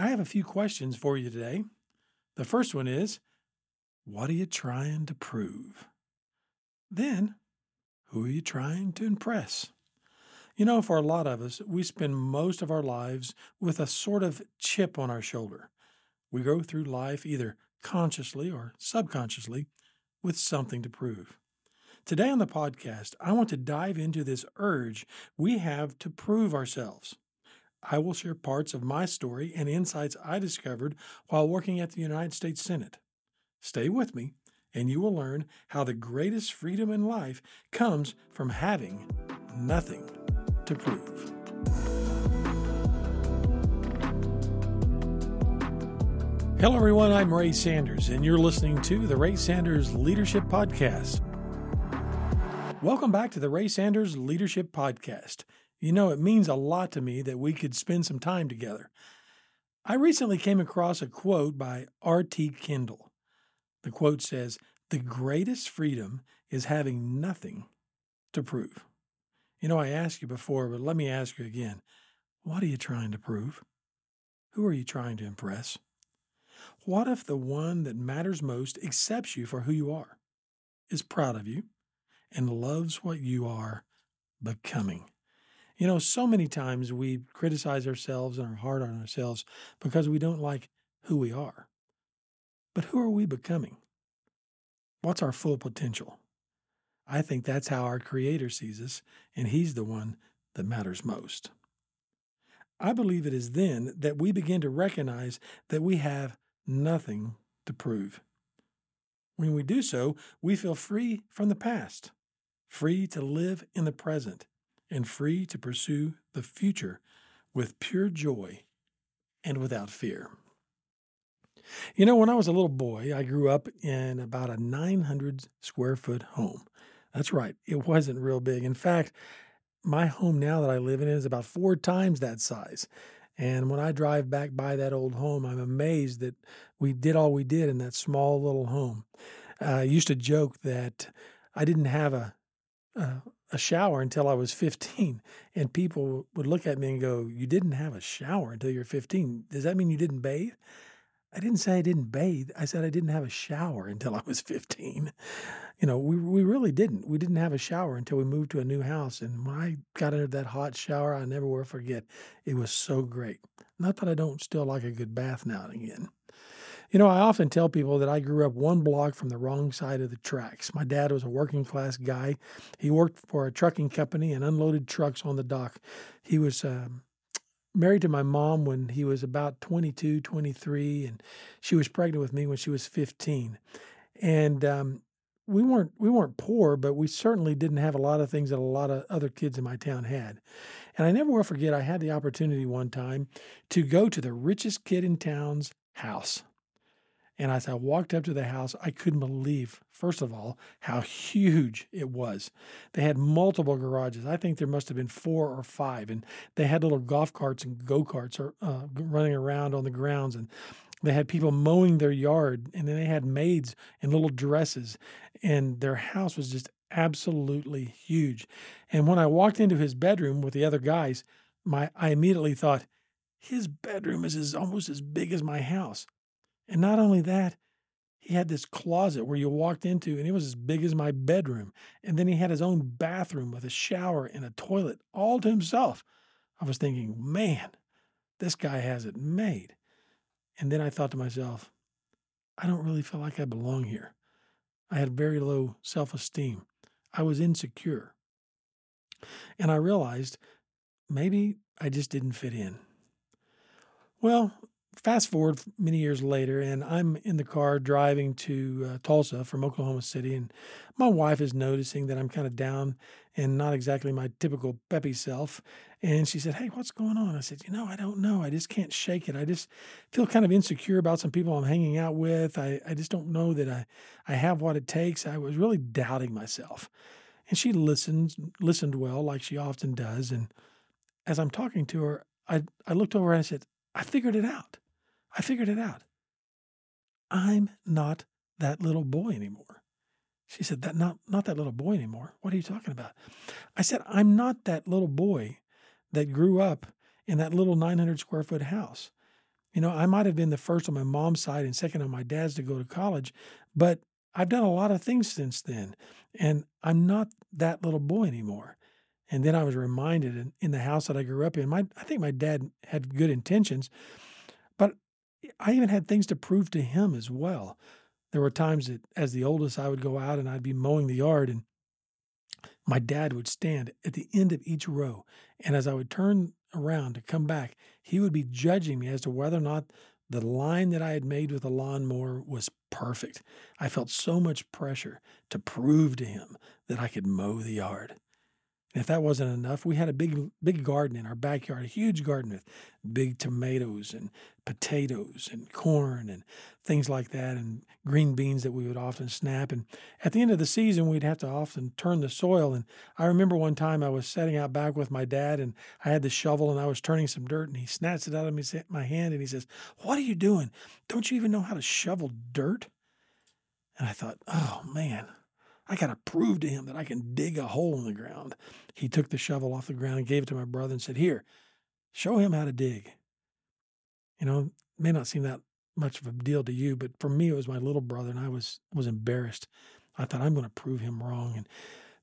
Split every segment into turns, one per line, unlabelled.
I have a few questions for you today. The first one is What are you trying to prove? Then, who are you trying to impress? You know, for a lot of us, we spend most of our lives with a sort of chip on our shoulder. We go through life either consciously or subconsciously with something to prove. Today on the podcast, I want to dive into this urge we have to prove ourselves. I will share parts of my story and insights I discovered while working at the United States Senate. Stay with me, and you will learn how the greatest freedom in life comes from having nothing to prove. Hello, everyone. I'm Ray Sanders, and you're listening to the Ray Sanders Leadership Podcast. Welcome back to the Ray Sanders Leadership Podcast. You know, it means a lot to me that we could spend some time together. I recently came across a quote by R.T. Kendall. The quote says, The greatest freedom is having nothing to prove. You know, I asked you before, but let me ask you again. What are you trying to prove? Who are you trying to impress? What if the one that matters most accepts you for who you are, is proud of you, and loves what you are becoming? You know, so many times we criticize ourselves and are hard on ourselves because we don't like who we are. But who are we becoming? What's our full potential? I think that's how our Creator sees us, and He's the one that matters most. I believe it is then that we begin to recognize that we have nothing to prove. When we do so, we feel free from the past, free to live in the present, and free to pursue the future with pure joy and without fear. You know, when I was a little boy, I grew up in about a 900 square foot home. That's right, it wasn't real big. In fact, my home now that I live in is about four times that size. And when I drive back by that old home, I'm amazed that we did all we did in that small little home. Uh, I used to joke that I didn't have a, a, a shower until I was 15. And people would look at me and go, You didn't have a shower until you're 15. Does that mean you didn't bathe? I didn't say I didn't bathe. I said I didn't have a shower until I was 15. You know, we, we really didn't. We didn't have a shower until we moved to a new house. And when I got into that hot shower, I never will forget. It was so great. Not that I don't still like a good bath now and again. You know, I often tell people that I grew up one block from the wrong side of the tracks. My dad was a working class guy. He worked for a trucking company and unloaded trucks on the dock. He was um, married to my mom when he was about 22, 23, and she was pregnant with me when she was 15. And um, we weren't we weren't poor, but we certainly didn't have a lot of things that a lot of other kids in my town had. And I never will forget I had the opportunity one time to go to the richest kid in town's house. And as I walked up to the house, I couldn't believe, first of all, how huge it was. They had multiple garages. I think there must have been four or five. And they had little golf carts and go karts uh, running around on the grounds. And they had people mowing their yard. And then they had maids in little dresses. And their house was just absolutely huge. And when I walked into his bedroom with the other guys, my I immediately thought, his bedroom is as, almost as big as my house. And not only that, he had this closet where you walked into, and it was as big as my bedroom. And then he had his own bathroom with a shower and a toilet all to himself. I was thinking, man, this guy has it made. And then I thought to myself, I don't really feel like I belong here. I had very low self esteem. I was insecure. And I realized maybe I just didn't fit in. Well, fast forward many years later, and I'm in the car driving to uh, Tulsa from Oklahoma City, and my wife is noticing that I'm kind of down and not exactly my typical peppy self. And she said, Hey, what's going on? I said, You know, I don't know. I just can't shake it. I just feel kind of insecure about some people I'm hanging out with. I, I just don't know that I, I have what it takes. I was really doubting myself. And she listened, listened well, like she often does. And as I'm talking to her, I, I looked over and I said, I figured it out. I figured it out. I'm not that little boy anymore. She said, that not, not that little boy anymore. What are you talking about? I said, I'm not that little boy that grew up in that little 900 square foot house. You know, I might have been the first on my mom's side and second on my dad's to go to college, but I've done a lot of things since then, and I'm not that little boy anymore. And then I was reminded in, in the house that I grew up in, my I think my dad had good intentions, I even had things to prove to him as well. There were times that as the oldest I would go out and I'd be mowing the yard and my dad would stand at the end of each row. And as I would turn around to come back, he would be judging me as to whether or not the line that I had made with the lawnmower was perfect. I felt so much pressure to prove to him that I could mow the yard. And if that wasn't enough, we had a big, big garden in our backyard, a huge garden with big tomatoes and potatoes and corn and things like that, and green beans that we would often snap. And at the end of the season, we'd have to often turn the soil. And I remember one time I was setting out back with my dad, and I had the shovel and I was turning some dirt, and he snatched it out of my hand and he says, What are you doing? Don't you even know how to shovel dirt? And I thought, Oh man, I got to prove to him that I can dig a hole in the ground. He took the shovel off the ground and gave it to my brother and said, Here, show him how to dig. You know, may not seem that much of a deal to you, but for me, it was my little brother, and I was was embarrassed. I thought I'm going to prove him wrong. And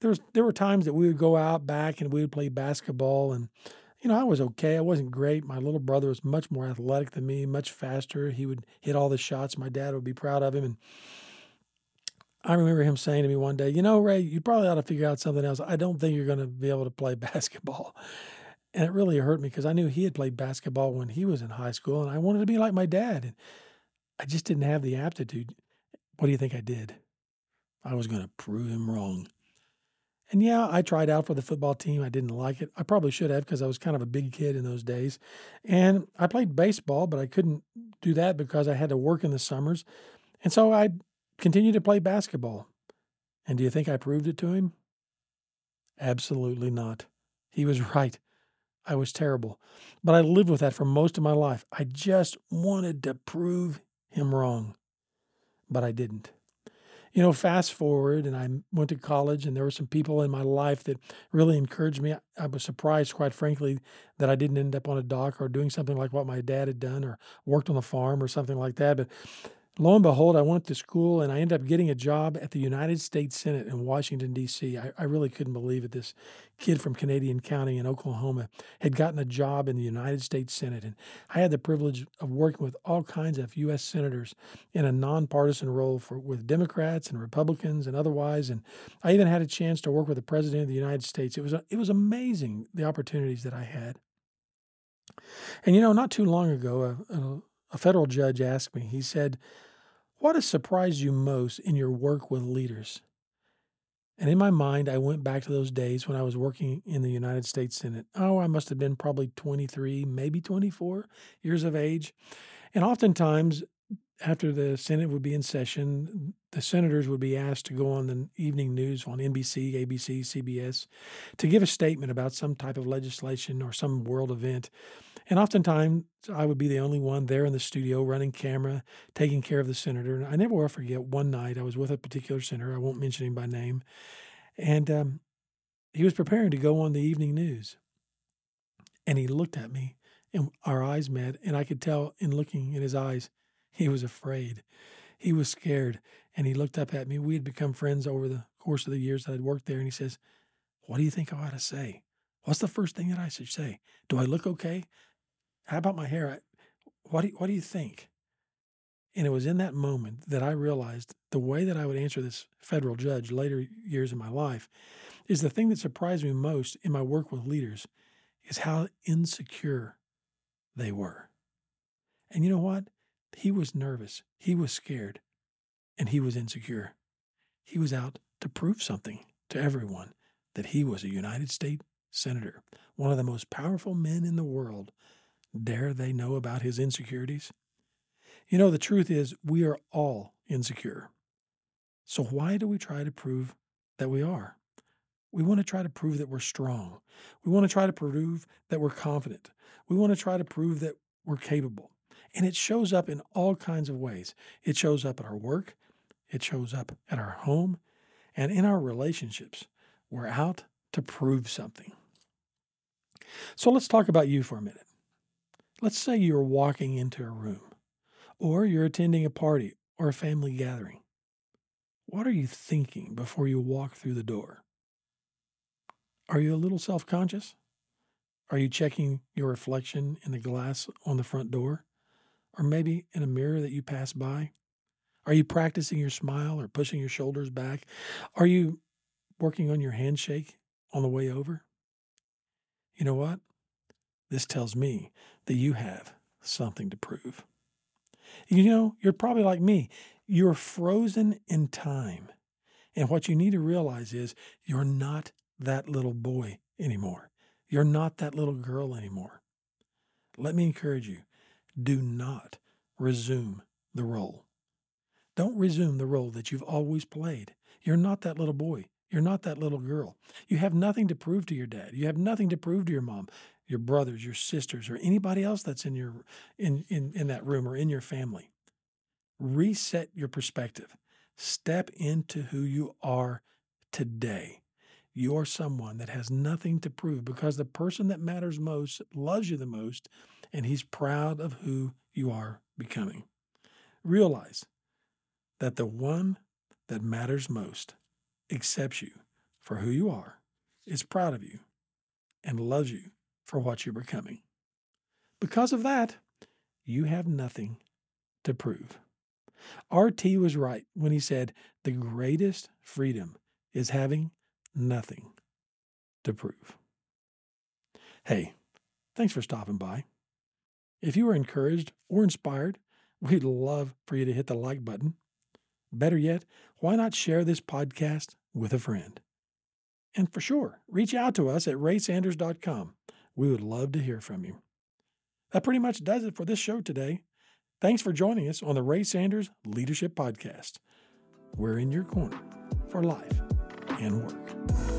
there was there were times that we would go out back and we would play basketball, and you know I was okay. I wasn't great. My little brother was much more athletic than me, much faster. He would hit all the shots. My dad would be proud of him, and I remember him saying to me one day, You know, Ray, you probably ought to figure out something else. I don't think you're going to be able to play basketball. And it really hurt me because I knew he had played basketball when he was in high school and I wanted to be like my dad. And I just didn't have the aptitude. What do you think I did? I was going to prove him wrong. And yeah, I tried out for the football team. I didn't like it. I probably should have because I was kind of a big kid in those days. And I played baseball, but I couldn't do that because I had to work in the summers. And so I continue to play basketball. And do you think I proved it to him? Absolutely not. He was right. I was terrible. But I lived with that for most of my life. I just wanted to prove him wrong. But I didn't. You know, fast forward, and I went to college, and there were some people in my life that really encouraged me. I was surprised, quite frankly, that I didn't end up on a dock or doing something like what my dad had done or worked on the farm or something like that. But lo and behold, I went to school and I ended up getting a job at the United States Senate in Washington, D.C. I, I, really couldn't believe it. This kid from Canadian County in Oklahoma had gotten a job in the United States Senate. And I had the privilege of working with all kinds of U.S. senators in a nonpartisan role for, with Democrats and Republicans and otherwise. And I even had a chance to work with the President of the United States. It was, it was amazing, the opportunities that I had. And you know, not too long ago, a, a, a federal judge asked me, he said, what has surprised you most in your work with leaders? And in my mind, I went back to those days when I was working in the United States Senate. Oh, I must have been probably 23, maybe 24 years of age. And oftentimes, after the Senate would be in session, the senators would be asked to go on the evening news on NBC, ABC, CBS to give a statement about some type of legislation or some world event. And oftentimes, I would be the only one there in the studio running camera, taking care of the senator. And I never will forget one night I was with a particular senator. I won't mention him by name. And um, he was preparing to go on the evening news. And he looked at me, and our eyes met. And I could tell in looking in his eyes, he was afraid. He was scared. And he looked up at me. We had become friends over the course of the years that I'd worked there. And he says, What do you think I ought to say? What's the first thing that I should say? Do I look okay? How about my hair? What do you, what do you think? And it was in that moment that I realized the way that I would answer this federal judge later years in my life is the thing that surprised me most in my work with leaders is how insecure they were. And you know what? He was nervous, he was scared, and he was insecure. He was out to prove something to everyone that he was a United States Senator, one of the most powerful men in the world, Dare they know about his insecurities? You know, the truth is, we are all insecure. So why do we try to prove that we are? We want to try to prove that we're strong. We want to try to prove that we're confident. We want to try to prove that we're capable. And it shows up in all kinds of ways. It shows up at our work, it shows up at our home, and in our relationships. We're out to prove something. So let's talk about you for a minute Let's say you're walking into a room, or you're attending a party or a family gathering. What are you thinking before you walk through the door? Are you a little self conscious? Are you checking your reflection in the glass on the front door? Or maybe in a mirror that you pass by? Are you practicing your smile or pushing your shoulders back? Are you working on your handshake on the way over? You know what? This tells me that you have something to prove. You know, you're probably like me. You're frozen in time. And what you need to realize is you're not that little boy anymore. You're not that little girl anymore. Let me encourage you do not resume the role. Don't resume the role that you've always played. You're not that little boy. You're not that little girl. You have nothing to prove to your dad. You have nothing to prove to your mom, your brothers, your sisters, or anybody else that's in your in, in, in that room or in your family. Reset your perspective. Step into who you are today. You're someone that has nothing to prove because the person that matters most loves you the most, and he's proud of who you are becoming. Realize that the one that matters most accepts you for who you are, is proud of you, and loves you for what you're becoming. Because of that, you have nothing to prove. R.T. was right when he said the greatest freedom is having nothing to prove. Hey, thanks for stopping by. If you were encouraged or inspired, we'd love for you to hit the like button Better yet, why not share this podcast with a friend? And for sure, reach out to us at raysanders.com. We would love to hear from you. That pretty much does it for this show today. Thanks for joining us on the Ray Sanders Leadership Podcast. We're in your corner for life and work.